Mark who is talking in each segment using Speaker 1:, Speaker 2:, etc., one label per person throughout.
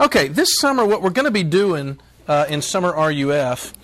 Speaker 1: Okay, this summer, what we're going to be doing uh, in Summer RUF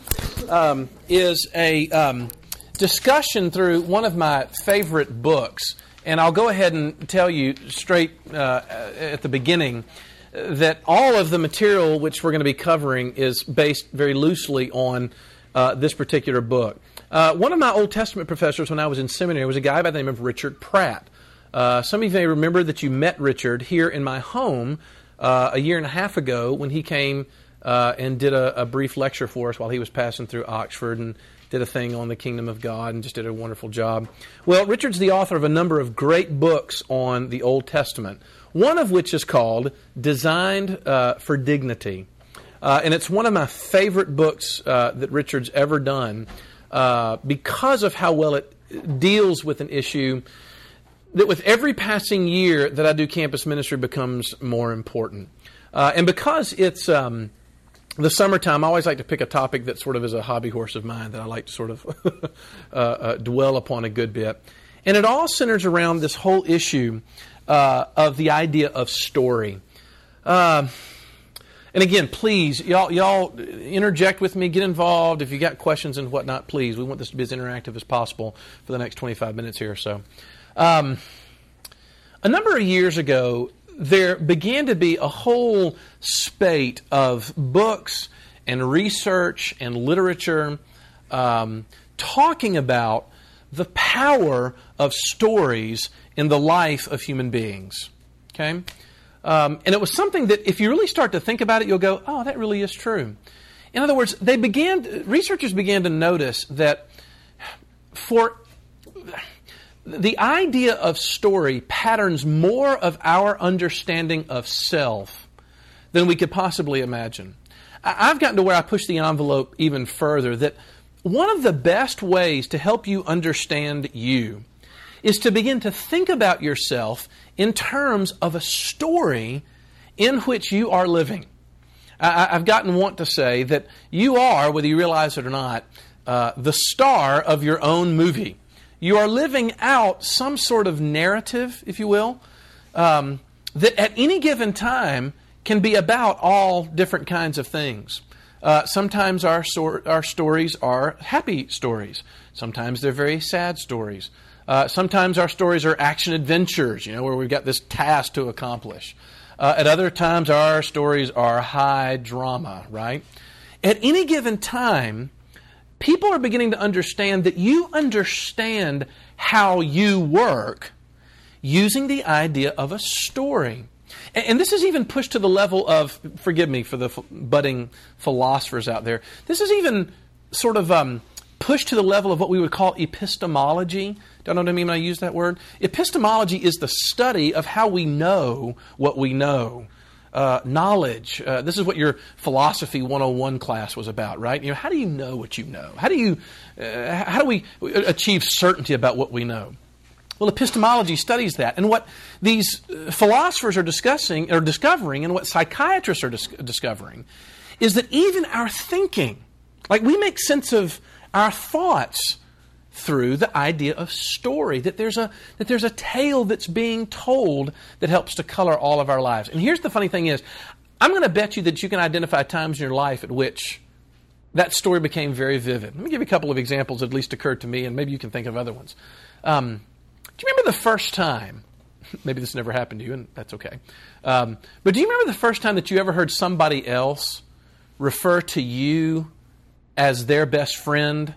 Speaker 1: um, is a um, discussion through one of my favorite books. And I'll go ahead and tell you straight uh, at the beginning that all of the material which we're going to be covering is based very loosely on uh, this particular book. Uh, one of my Old Testament professors when I was in seminary was a guy by the name of Richard Pratt. Uh, some of you may remember that you met Richard here in my home uh, a year and a half ago when he came uh, and did a, a, brief lecture for us while he was passing through Oxford and did a thing on the kingdom of God and just did a wonderful job. Well, Richard's the author of a number of great books on the Old Testament, one of which is called Designed uh, for Dignity. Uh, and it's one of my favorite books uh, that Richard's ever done because of how well it deals with an issue that with every passing year that I do campus ministry becomes more important. Uh, and because it's um, the summertime, I always like to pick a topic that sort of is a hobby horse of mine that I like to sort of uh, uh, dwell upon a good bit. And it all centers around this whole issue uh, of the idea of story. Uh, and again, please, y'all, y'all interject with me, get involved. If you got questions and whatnot, please. We want this to be as interactive as possible for the next 25 minutes here or so. Um, a number of years ago, there began to be a whole spate of books and research and literature um, talking about the power of stories in the life of human beings. Okay? Um, and it was something that, if you really start to think about it, you'll go, oh, that really is true. In other words, they began, researchers began to notice that for the idea of story patterns more of our understanding of self than we could possibly imagine. I've gotten to where I push the envelope even further that one of the best ways to help you understand you is to begin to think about yourself in terms of a story in which you are living. I've gotten want to say that you are, whether you realize it or not, uh, the star of your own movie. You are living out some sort of narrative, if you will, um, that at any given time can be about all different kinds of things. Uh, sometimes our, our stories are happy stories. Sometimes they're very sad stories. Uh, sometimes our stories are action adventures, you know, where we've got this task to accomplish. Uh, at other times, our stories are high drama, right? At any given time, people are beginning to understand that you understand how you work using the idea of a story. And, this is even pushed to the level of, forgive me for the budding philosophers out there, this is even sort of um, pushed to the level of what we would call epistemology. Don't know what I mean when I use that word? Epistemology is the study of how we know what we know uh, knowledge. Uh, this is what your philosophy 101 class was about, right? You know, how do you know what you know? How do you, uh, how do we achieve certainty about what we know? Well, epistemology studies that, and what these uh, philosophers are discussing or discovering, and what psychiatrists are dis- discovering, is that even our thinking, like we make sense of our thoughts through the idea of story, that there's, a, that there's a tale that's being told that helps to color all of our lives. And here's the funny thing is, I'm going to bet you that you can identify times in your life at which that story became very vivid. Let me give you a couple of examples that at least occurred to me, and maybe you can think of other ones. Um, do you remember the first time? Maybe this never happened to you, and that's okay. Um, but do you remember the first time that you ever heard somebody else refer to you as their best friend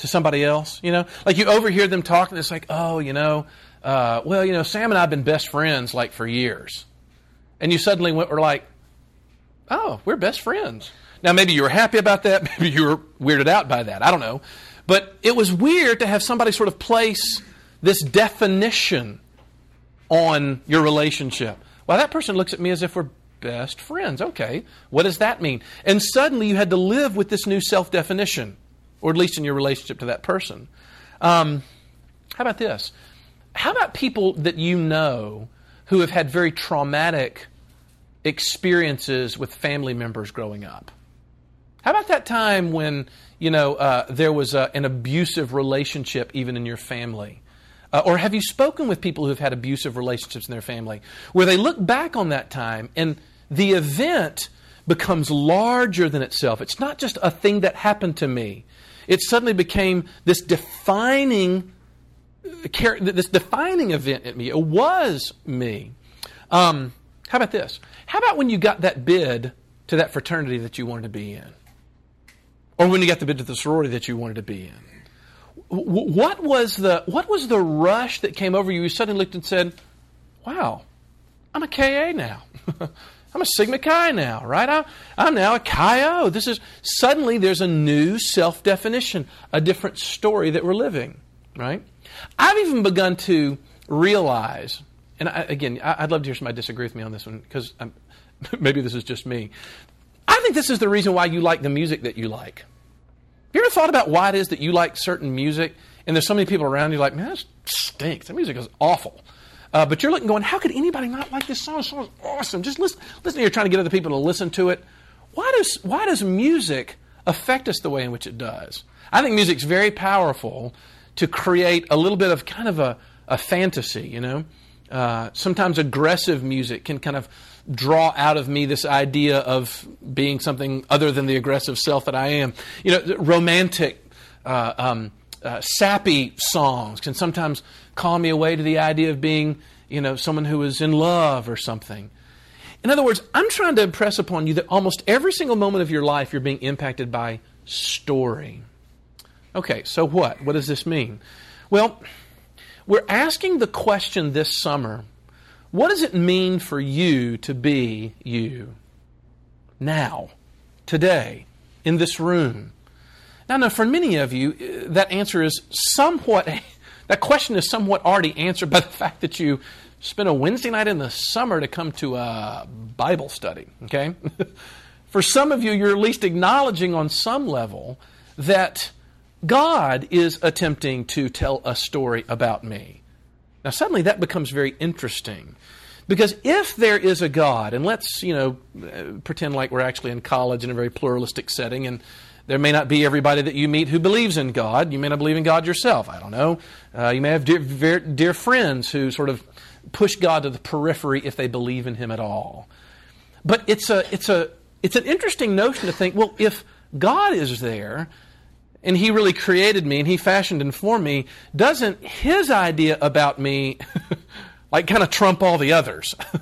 Speaker 1: to somebody else, you know? Like you overhear them talking, it's like, oh, you know, uh, well, you know, Sam and I have been best friends like for years. And you suddenly went, were like, oh, we're best friends. Now, maybe you were happy about that. Maybe you were weirded out by that. I don't know. But it was weird to have somebody sort of place this definition on your relationship. Well, that person looks at me as if we're best friends. Okay, what does that mean? And suddenly you had to live with this new self definition or at least in your relationship to that person. Um, how about this? How about people that you know who have had very traumatic experiences with family members growing up? How about that time when you know uh, there was a, an abusive relationship even in your family? Uh, or have you spoken with people who have had abusive relationships in their family where they look back on that time and the event becomes larger than itself. It's not just a thing that happened to me. It suddenly became this defining this defining event at me. It was me. Um, how about this? How about when you got that bid to that fraternity that you wanted to be in? Or when you got the bid to the sorority that you wanted to be in? What was the, what was the rush that came over you? You suddenly looked and said, wow, I'm a KA now. I'm a Sigma Chi now, right? I'm, now a Chi O. This is suddenly there's a new self definition, a different story that we're living, right? I've even begun to realize, and I, again, I'd love to hear somebody disagree with me on this one because maybe this is just me. I think this is the reason why you like the music that you like. Have you ever thought about why it is that you like certain music and there's so many people around you like, man, that stinks. That music is awful. Uh, but you're looking going, how could anybody not like this song? This song is awesome. Just listen. Listen, you're trying to get other people to listen to it. Why does, why does music affect us the way in which it does? I think music's very powerful to create a little bit of kind of a, a fantasy, you know? Uh, sometimes aggressive music can kind of draw out of me this idea of being something other than the aggressive self that I am. You know, romantic, uh, um, uh, sappy songs can sometimes call me away to the idea of being, you know, someone who is in love or something. In other words, I'm trying to impress upon you that almost every single moment of your life you're being impacted by story. Okay, so what? What does this mean? Well, we're asking the question this summer what does it mean for you to be you? Now, today, in this room. Now, now, for many of you, uh, that answer is somewhat, that question is somewhat already answered by the fact that you spent a Wednesday night in the summer to come to a Bible study, okay? for some of you, you're at least acknowledging on some level that God is attempting to tell a story about me. Now, suddenly that becomes very interesting. Because if there is a God, and let's, you know, uh, pretend like we're actually in college in a very pluralistic setting, and there may not be everybody that you meet who believes in God. You may not believe in God yourself. I don't know. Uh, you may have dear, dear friends who sort of push God to the periphery if they believe in Him at all. But it's, a, it's, a, it's an interesting notion to think well, if God is there, and he really created me and he fashioned and formed me, doesn't his idea about me like kind of trump all the others?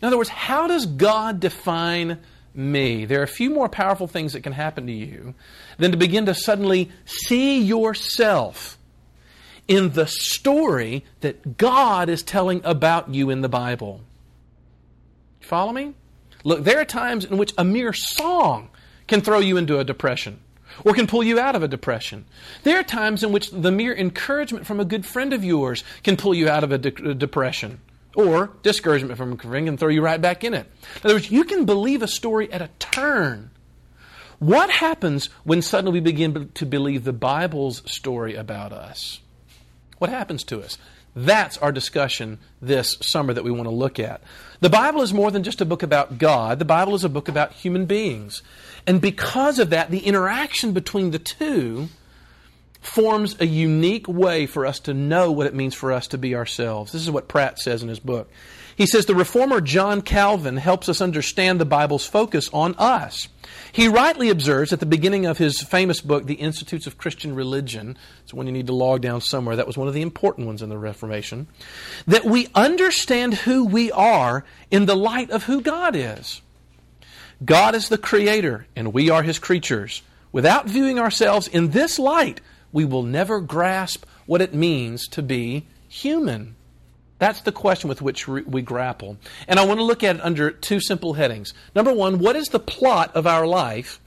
Speaker 1: In other words, how does God define me? There are a few more powerful things that can happen to you than to begin to suddenly see yourself in the story that God is telling about you in the Bible. Follow me? Look, there are times in which a mere song can throw you into a depression or can pull you out of a depression. There are times in which the mere encouragement from a good friend of yours can pull you out of a, de- a depression. Or discouragement from a friend can throw you right back in it. In other words, you can believe a story at a turn. What happens when suddenly we begin to believe the Bible's story about us? What happens to us? That's our discussion this summer that we want to look at. The Bible is more than just a book about God, the Bible is a book about human beings. And because of that, the interaction between the two forms a unique way for us to know what it means for us to be ourselves. This is what Pratt says in his book. He says the reformer John Calvin helps us understand the Bible's focus on us. He rightly observes at the beginning of his famous book, The Institutes of Christian Religion, it's one you need to log down somewhere, that was one of the important ones in the Reformation, that we understand who we are in the light of who God is. God is the creator and we are his creatures. Without viewing ourselves in this light, we will never grasp what it means to be human. That's the question with which we grapple. And I want to look at it under two simple headings. Number one, what is the plot of our life?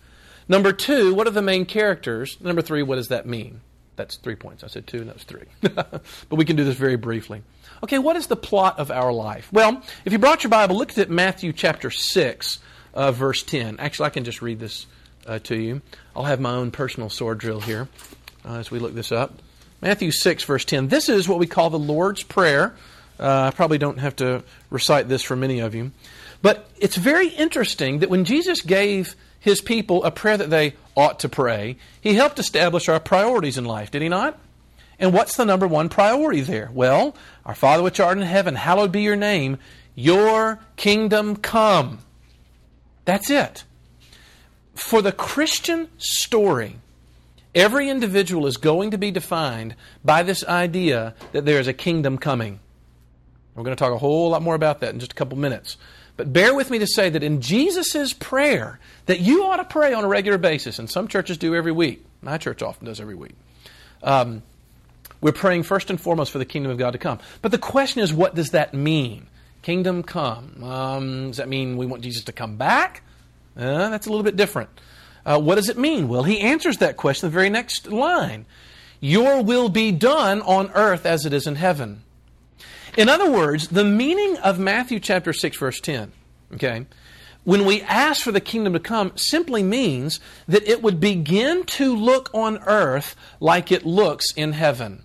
Speaker 1: Number two, what are the main characters? Number three, what does that mean? That's three points. I said two, and that was three. but we can do this very briefly. Okay, what is the plot of our life? Well, if you brought your Bible, look at Matthew chapter 6 uh, verse 10. Actually, I can just read this uh, to you. I'll have my own personal sword drill here uh, as we look this up. Matthew 6, verse 10. This is what we call the Lord's Prayer. Uh, I probably don't have to recite this for many of you. But it's very interesting that when Jesus gave his people a prayer that they ought to pray, he helped establish our priorities in life, did he not? And what's the number one priority there? Well, our Father which art in heaven, hallowed be your name. Your kingdom come. That's it. For the Christian story, every individual is going to be defined by this idea that there is a kingdom coming. We're going to talk a whole lot more about that in just a couple minutes. But bear with me to say that in Jesus' prayer, that you ought to pray on a regular basis, and some churches do every week. My church often does every week. Um, we're praying first and foremost for the kingdom of God to come. But the question is, what does that mean? Kingdom come. Um, does that mean we want Jesus to come back? Uh, that's a little bit different. Uh, what does it mean? Well, he answers that question the very next line Your will be done on earth as it is in heaven. In other words, the meaning of Matthew chapter 6, verse 10, okay, when we ask for the kingdom to come, simply means that it would begin to look on earth like it looks in heaven.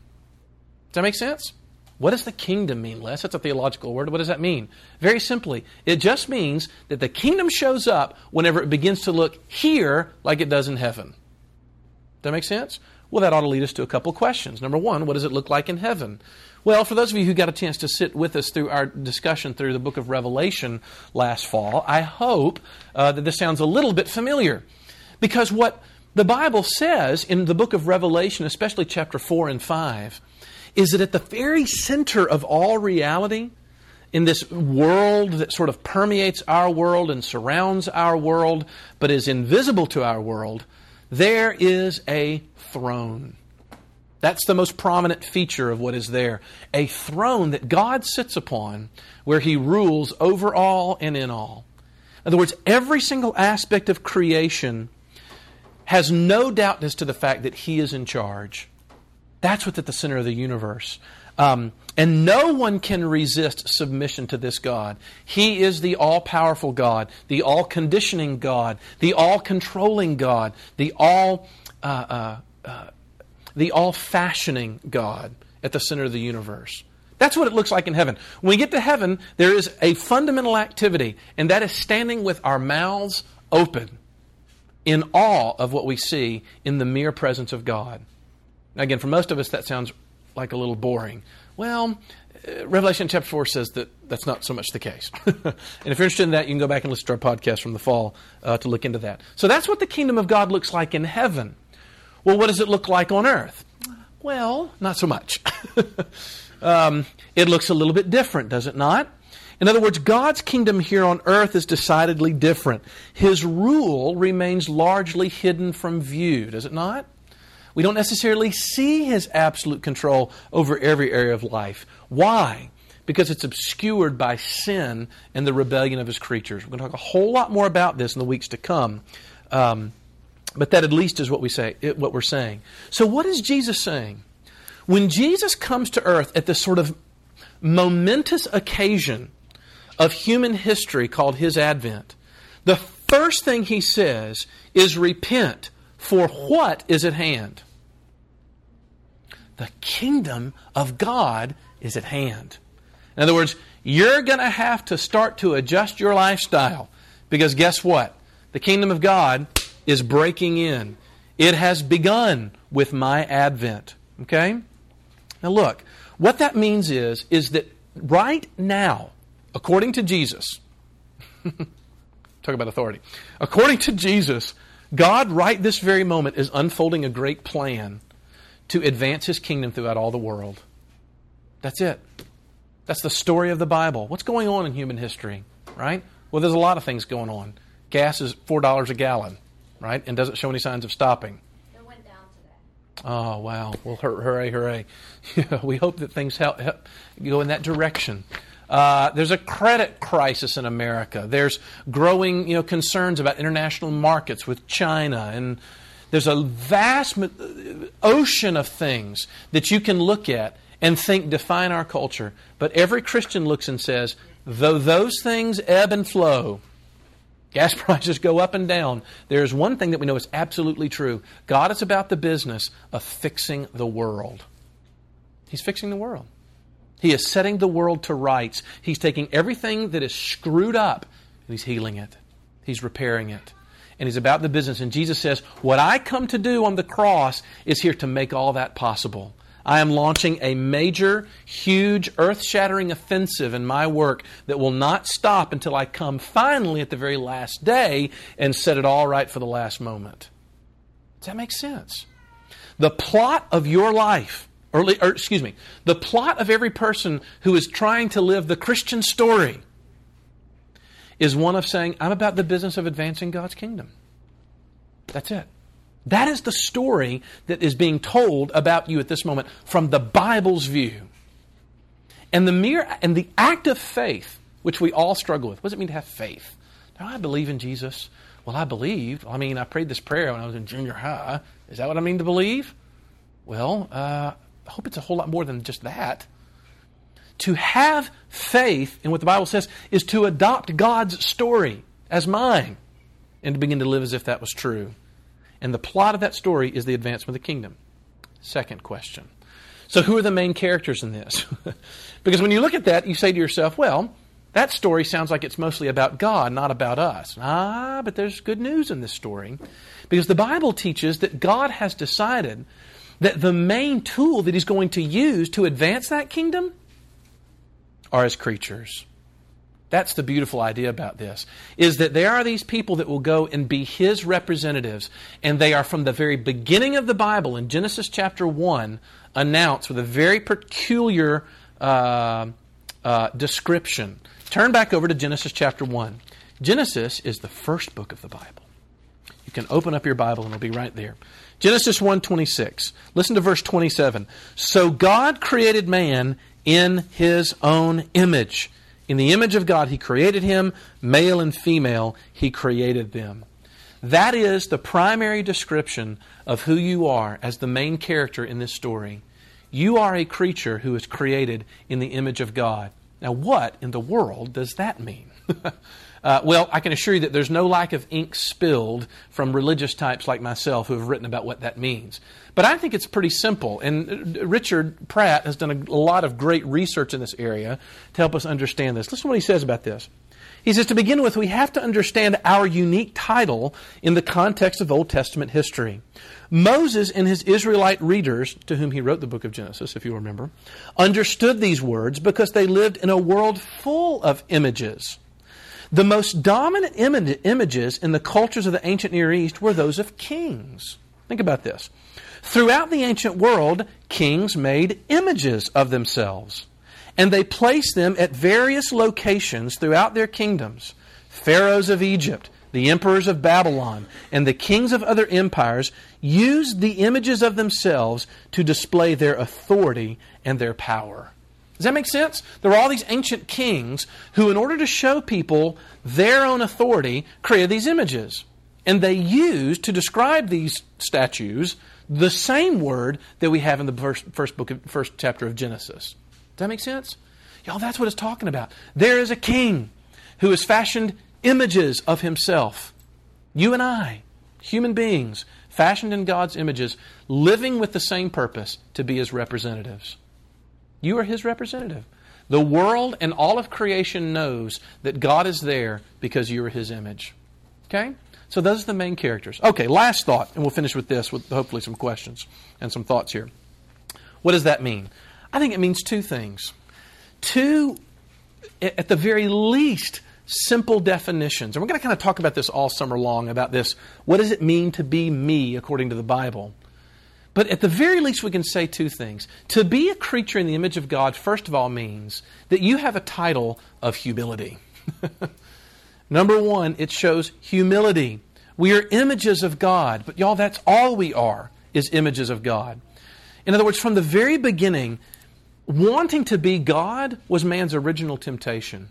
Speaker 1: Does that make sense? What does the kingdom mean, Les? That's a theological word. What does that mean? Very simply, it just means that the kingdom shows up whenever it begins to look here like it does in heaven. Does that make sense? Well, that ought to lead us to a couple questions. Number one, what does it look like in heaven? Well, for those of you who got a chance to sit with us through our discussion through the book of Revelation last fall, I hope uh, that this sounds a little bit familiar. Because what the Bible says in the book of Revelation, especially chapter 4 and 5, is that at the very center of all reality, in this world that sort of permeates our world and surrounds our world, but is invisible to our world, there is a throne. That's the most prominent feature of what is there. A throne that God sits upon where He rules over all and in all. In other words, every single aspect of creation has no doubt as to the fact that He is in charge. That's what's at the center of the universe. Um, and no one can resist submission to this God. He is the all powerful God, the all conditioning God, the all controlling God, the all. Uh, uh, uh, the all fashioning God at the center of the universe. That's what it looks like in heaven. When we get to heaven, there is a fundamental activity, and that is standing with our mouths open in awe of what we see in the mere presence of God. Again, for most of us, that sounds like a little boring. Well, uh, Revelation chapter 4 says that that's not so much the case. and if you're interested in that, you can go back and listen to our podcast from the fall uh, to look into that. So that's what the kingdom of God looks like in heaven. Well, what does it look like on earth? Well, not so much. um, it looks a little bit different, does it not? In other words, God's kingdom here on earth is decidedly different. His rule remains largely hidden from view, does it not? We don't necessarily see his absolute control over every area of life. Why? Because it's obscured by sin and the rebellion of his creatures. We're going to talk a whole lot more about this in the weeks to come. Um, but that at least is what we say, what we're saying. So what is Jesus saying? When Jesus comes to earth at this sort of momentous occasion of human history called his advent, the first thing he says is repent for what is at hand? The kingdom of God is at hand. In other words, you're going to have to start to adjust your lifestyle because guess what? The kingdom of God is breaking in. It has begun with my advent. Okay? Now look, what that means is is that right now, according to Jesus, talk about authority. According to Jesus, God right this very moment is unfolding a great plan to advance his kingdom throughout all the world. That's it. That's the story of the Bible. What's going on in human history, right? Well, there's a lot of things going on. Gas is $4 a gallon right? And doesn't show any signs of stopping.
Speaker 2: It went down to.
Speaker 1: Oh, wow. Well, hooray, hooray. we hope that things help, help go in that direction. Uh, there's a credit crisis in America. There's growing you know, concerns about international markets with China. And there's a vast ocean of things that you can look at and think define our culture. But every Christian looks and says, though those things ebb and flow, Gas prices go up and down. There's one thing that we know is absolutely true God is about the business of fixing the world. He's fixing the world. He is setting the world to rights. He's taking everything that is screwed up and he's healing it, he's repairing it. And he's about the business. And Jesus says, What I come to do on the cross is here to make all that possible. I am launching a major, huge, earth shattering offensive in my work that will not stop until I come finally at the very last day and set it all right for the last moment. Does that make sense? The plot of your life, or, excuse me, the plot of every person who is trying to live the Christian story is one of saying, I'm about the business of advancing God's kingdom. That's it. That is the story that is being told about you at this moment from the Bible's view. And the mere and the act of faith, which we all struggle with. What does it mean to have faith? Now I believe in Jesus. Well, I believed. I mean, I prayed this prayer when I was in junior high. Is that what I mean to believe? Well, uh, I hope it's a whole lot more than just that. To have faith in what the Bible says is to adopt God's story as mine and to begin to live as if that was true. And the plot of that story is the advancement of the kingdom. Second question. So, who are the main characters in this? because when you look at that, you say to yourself, well, that story sounds like it's mostly about God, not about us. Ah, but there's good news in this story. Because the Bible teaches that God has decided that the main tool that He's going to use to advance that kingdom are His creatures. That's the beautiful idea about this, is that there are these people that will go and be his representatives, and they are from the very beginning of the Bible, in Genesis chapter 1, announced with a very peculiar uh, uh, description. Turn back over to Genesis chapter 1. Genesis is the first book of the Bible. You can open up your Bible and it'll be right there. Genesis 1:26. Listen to verse 27. So God created man in his own image. In the image of God, He created him, male and female, He created them. That is the primary description of who you are as the main character in this story. You are a creature who is created in the image of God. Now, what in the world does that mean? Uh, well, I can assure you that there's no lack of ink spilled from religious types like myself who have written about what that means. But I think it's pretty simple. And Richard Pratt has done a lot of great research in this area to help us understand this. Listen to what he says about this. He says, to begin with, we have to understand our unique title in the context of Old Testament history. Moses and his Israelite readers, to whom he wrote the book of Genesis, if you remember, understood these words because they lived in a world full of images. The most dominant Im- images in the cultures of the ancient Near East were those of kings. Think about this. Throughout the ancient world, kings made images of themselves, and they placed them at various locations throughout their kingdoms. Pharaohs of Egypt, the emperors of Babylon, and the kings of other empires used the images of themselves to display their authority and their power. Does that make sense? There were all these ancient kings who, in order to show people their own authority, created these images. And they used to describe these statues the same word that we have in the first, first book of, first chapter of Genesis. Does that make sense? Y'all, that's what it's talking about. There is a king who has fashioned images of himself. You and I, human beings, fashioned in God's images, living with the same purpose to be his representatives. You are his representative. The world and all of creation knows that God is there because you are his image. Okay? So those are the main characters. Okay, last thought, and we'll finish with this with hopefully some questions and some thoughts here. What does that mean? I think it means two things. Two, at the very least, simple definitions. And we're going to kind of talk about this all summer long about this. What does it mean to be me according to the Bible? But at the very least, we can say two things. To be a creature in the image of God, first of all, means that you have a title of humility. Number one, it shows humility. We are images of God, but y'all, that's all we are, is images of God. In other words, from the very beginning, wanting to be God was man's original temptation.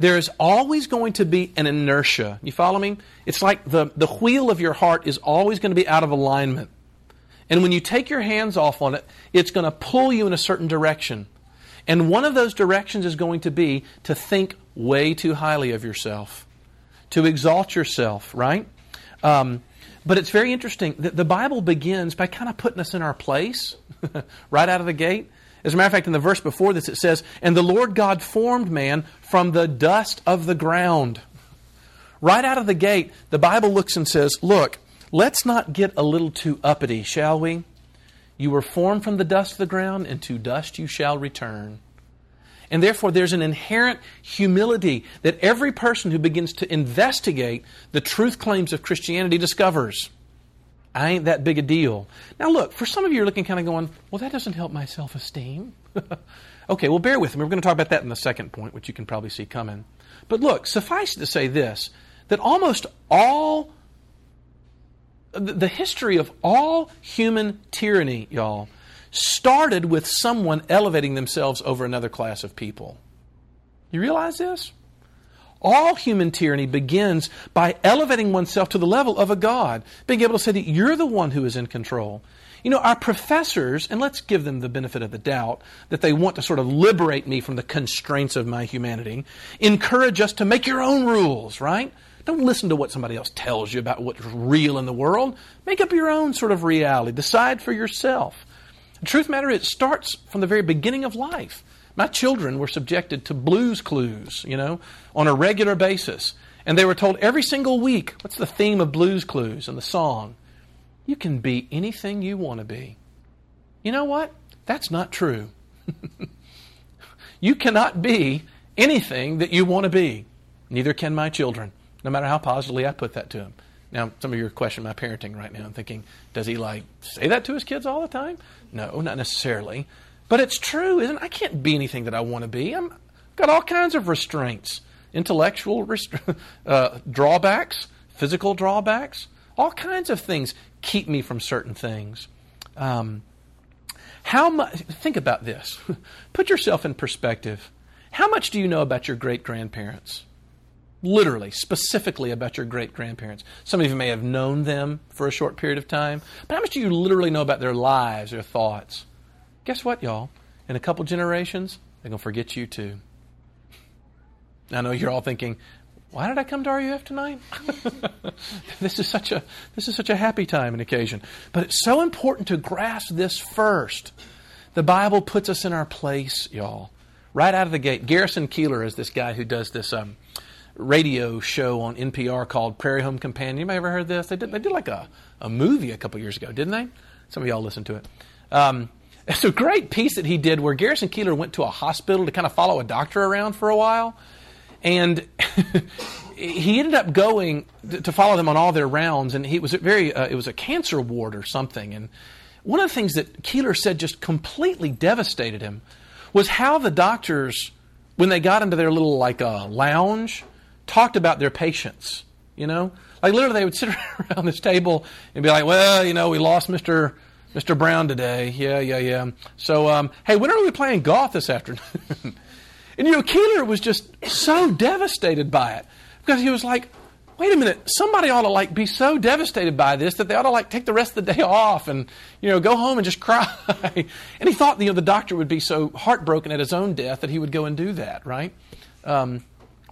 Speaker 1: There is always going to be an inertia. You follow me? It's like the, the wheel of your heart is always going to be out of alignment. And when you take your hands off on it, it's going to pull you in a certain direction. And one of those directions is going to be to think way too highly of yourself, to exalt yourself, right? Um, but it's very interesting that the Bible begins by kind of putting us in our place right out of the gate. As a matter of fact, in the verse before this, it says, And the Lord God formed man from the dust of the ground. Right out of the gate, the Bible looks and says, Look, let's not get a little too uppity, shall we? You were formed from the dust of the ground, and to dust you shall return. And therefore, there's an inherent humility that every person who begins to investigate the truth claims of Christianity discovers. I ain't that big a deal. Now, look, for some of you, you're looking kind of going, well, that doesn't help my self esteem. okay, well, bear with me. We're going to talk about that in the second point, which you can probably see coming. But look, suffice it to say this that almost all the history of all human tyranny, y'all, started with someone elevating themselves over another class of people. You realize this? All human tyranny begins by elevating oneself to the level of a God, being able to say that you're the one who is in control. You know, our professors, and let's give them the benefit of the doubt that they want to sort of liberate me from the constraints of my humanity, encourage us to make your own rules, right? Don't listen to what somebody else tells you about what's real in the world. Make up your own sort of reality. Decide for yourself. The truth matter is, it starts from the very beginning of life. My children were subjected to Blue's Clues, you know, on a regular basis. And they were told every single week, what's the theme of Blue's Clues and the song? You can be anything you want to be. You know what? That's not true. you cannot be anything that you want to be. Neither can my children no matter how positively I put that to him. Now, some of you are questioning my parenting right now and thinking, does he like say that to his kids all the time? No, not necessarily. But it's true, isn't it? I can't be anything that I want to be. I'm got all kinds of restraints, intellectual uh, drawbacks, physical drawbacks, all kinds of things keep me from certain things. Um, how much? Think about this. Put yourself in perspective. How much do you know about your great grandparents? Literally, specifically about your great grandparents. Some of you may have known them for a short period of time, but how much do you literally know about their lives, their thoughts? Guess what, y'all? In a couple generations, they're going to forget you too. I know you're all thinking, why did I come to RUF tonight? this is such a this is such a happy time and occasion. But it's so important to grasp this first. The Bible puts us in our place, y'all. Right out of the gate. Garrison Keillor is this guy who does this um, radio show on NPR called Prairie Home Companion. You may ever heard this? They did, they did like a, a movie a couple years ago, didn't they? Some of y'all listened to it. Um, it's a great piece that he did where Garrison Keillor went to a hospital to kind of follow a doctor around for a while. And he ended up going to follow them on all their rounds, and he was very. Uh, it was a cancer ward or something. And one of the things that Keillor said just completely devastated him was how the doctors, when they got into their little like uh, lounge, talked about their patients, you know? Like literally they would sit around this table and be like, well, you know, we lost Mr. Mr. Brown today. Yeah, yeah, yeah. So, um, hey, when are we playing golf this afternoon? and, you know, Keillor was just so devastated by it because he was like, wait a minute, somebody ought to like be so devastated by this that they ought to like take the rest of the day off and, you know, go home and just cry. and he thought, you know, the doctor would be so heartbroken at his own death that he would go and do that, right? Um,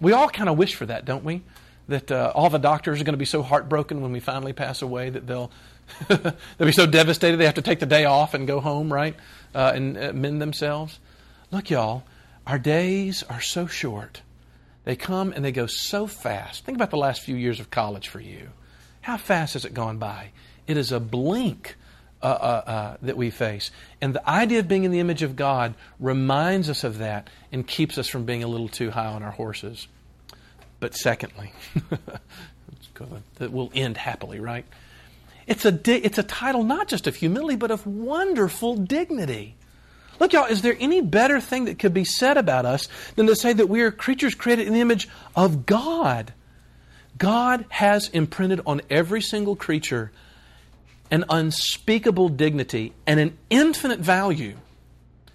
Speaker 1: we all kind of wish for that, don't we? That uh, all the doctors are going to be so heartbroken when we finally pass away that they'll they'll be so devastated they have to take the day off and go home, right, uh, and uh, mend themselves. Look, y'all, our days are so short. They come and they go so fast. Think about the last few years of college for you. How fast has it gone by? It is a blink uh, uh, uh, that we face. And the idea of being in the image of God reminds us of that and keeps us from being a little too high on our horses. But secondly, that will end happily, right? It's a, di- it's a title not just of humility, but of wonderful dignity. Look, y'all, is there any better thing that could be said about us than to say that we are creatures created in the image of God? God has imprinted on every single creature an unspeakable dignity and an infinite value.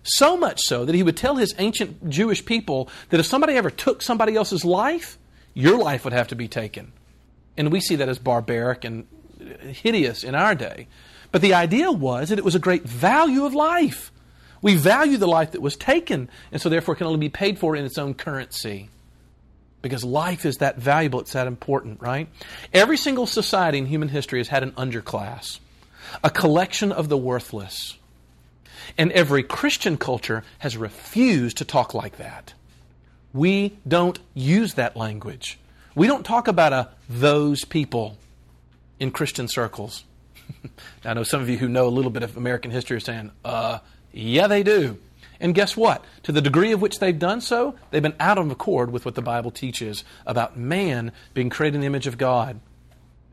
Speaker 1: So much so that he would tell his ancient Jewish people that if somebody ever took somebody else's life, your life would have to be taken. And we see that as barbaric and hideous in our day. But the idea was that it was a great value of life. We value the life that was taken, and so therefore can only be paid for in its own currency. Because life is that valuable, it's that important, right? Every single society in human history has had an underclass a collection of the worthless. And every Christian culture has refused to talk like that. We don't use that language. We don't talk about a those people in Christian circles. I know some of you who know a little bit of American history are saying, uh, yeah, they do. And guess what? To the degree of which they've done so, they've been out of accord with what the Bible teaches about man being created in the image of God.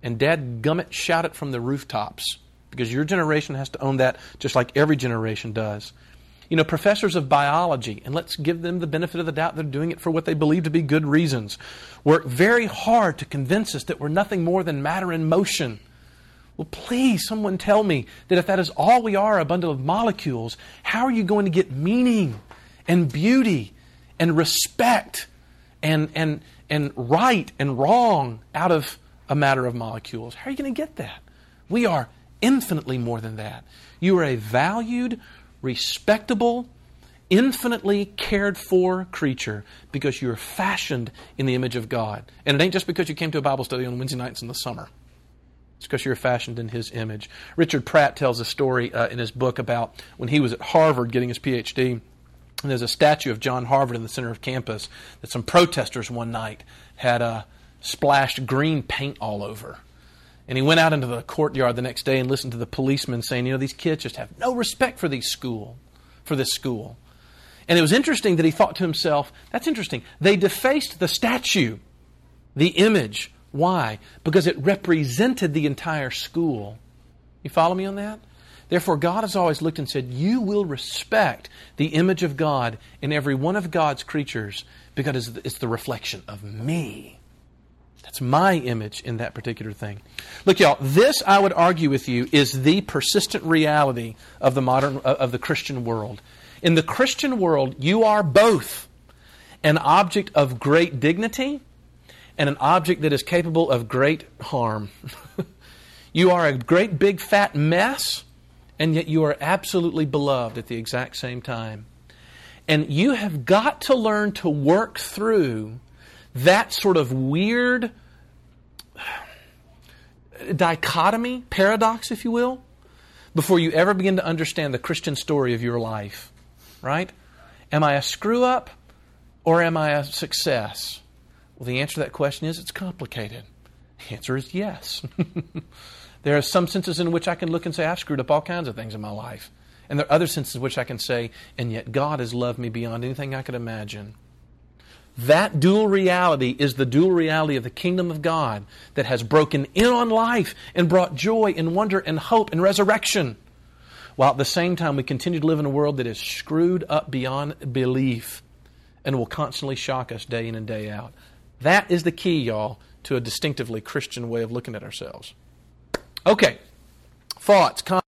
Speaker 1: And dad gummit shout it from the rooftops because your generation has to own that just like every generation does. You know, professors of biology, and let's give them the benefit of the doubt they're doing it for what they believe to be good reasons, work very hard to convince us that we're nothing more than matter in motion. Well, please, someone tell me that if that is all we are, a bundle of molecules, how are you going to get meaning and beauty and respect and, and, and right and wrong out of a matter of molecules? How are you going to get that? We are infinitely more than that. You are a valued, respectable, infinitely cared for creature because you're fashioned in the image of God. And it ain't just because you came to a Bible study on Wednesday nights in the summer. It's because you're fashioned in His image. Richard Pratt tells a story uh, in his book about when he was at Harvard getting his PhD. And there's a statue of John Harvard in the center of campus that some protesters one night had uh, splashed green paint all over. And he went out into the courtyard the next day and listened to the policemen saying, you know, these kids just have no respect for these school, for this school. And it was interesting that he thought to himself, that's interesting. They defaced the statue, the image why? Because it represented the entire school. You follow me on that? Therefore, God has always looked and said, You will respect the image of God in every one of God's creatures because it's the reflection of me. That's my image in that particular thing. Look, y'all, this I would argue with you is the persistent reality of the modern uh, of the Christian world. In the Christian world, you are both an object of great dignity and an object that is capable of great harm. you are a great big fat mess, and yet you are absolutely beloved at the exact same time. And you have got to learn to work through that sort of weird dichotomy, paradox, if you will, before you ever begin to understand the Christian story of your life. Right? Am I a screw up or am I a success? Well, the answer to that question is it's complicated. The answer is yes. there are some senses in which I can look and say, I've screwed up all kinds of things in my life. And there are other senses in which I can say, and yet God has loved me beyond anything I could imagine. That dual reality is the dual reality of the kingdom of God that has broken in on life and brought joy and wonder and hope and resurrection. While at the same time, we continue to live in a world that is screwed up beyond belief and will constantly shock us day in and day out. That is the key, y'all, to a distinctively Christian way of looking at ourselves. Okay, thoughts, comments.